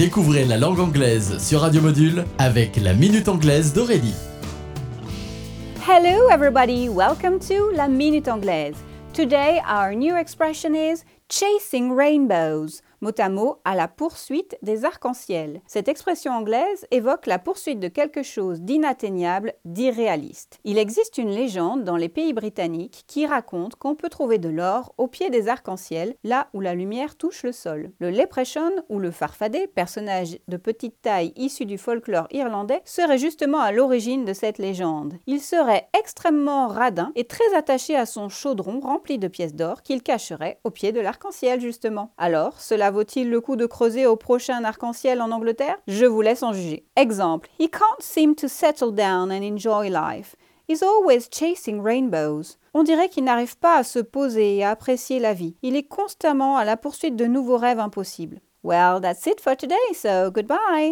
Découvrez la langue anglaise sur Radio Module avec la Minute Anglaise d'Aurélie. Hello, everybody. Welcome to La Minute Anglaise. Today, our new expression is chasing rainbows mot à mot à la poursuite des arcs-en-ciel. Cette expression anglaise évoque la poursuite de quelque chose d'inatteignable, d'irréaliste. Il existe une légende dans les pays britanniques qui raconte qu'on peut trouver de l'or au pied des arcs-en-ciel, là où la lumière touche le sol. Le leprechaun ou le farfadet, personnage de petite taille issu du folklore irlandais, serait justement à l'origine de cette légende. Il serait extrêmement radin et très attaché à son chaudron rempli de pièces d'or qu'il cacherait au pied de l'arc-en-ciel justement. Alors, cela vaut-il le coup de creuser au prochain arc-en-ciel en Angleterre? Je vous laisse en juger. Exemple He can't seem to settle down and enjoy life. He's always chasing rainbows. On dirait qu'il n'arrive pas à se poser et à apprécier la vie. Il est constamment à la poursuite de nouveaux rêves impossibles. Well, that's it for today, so goodbye.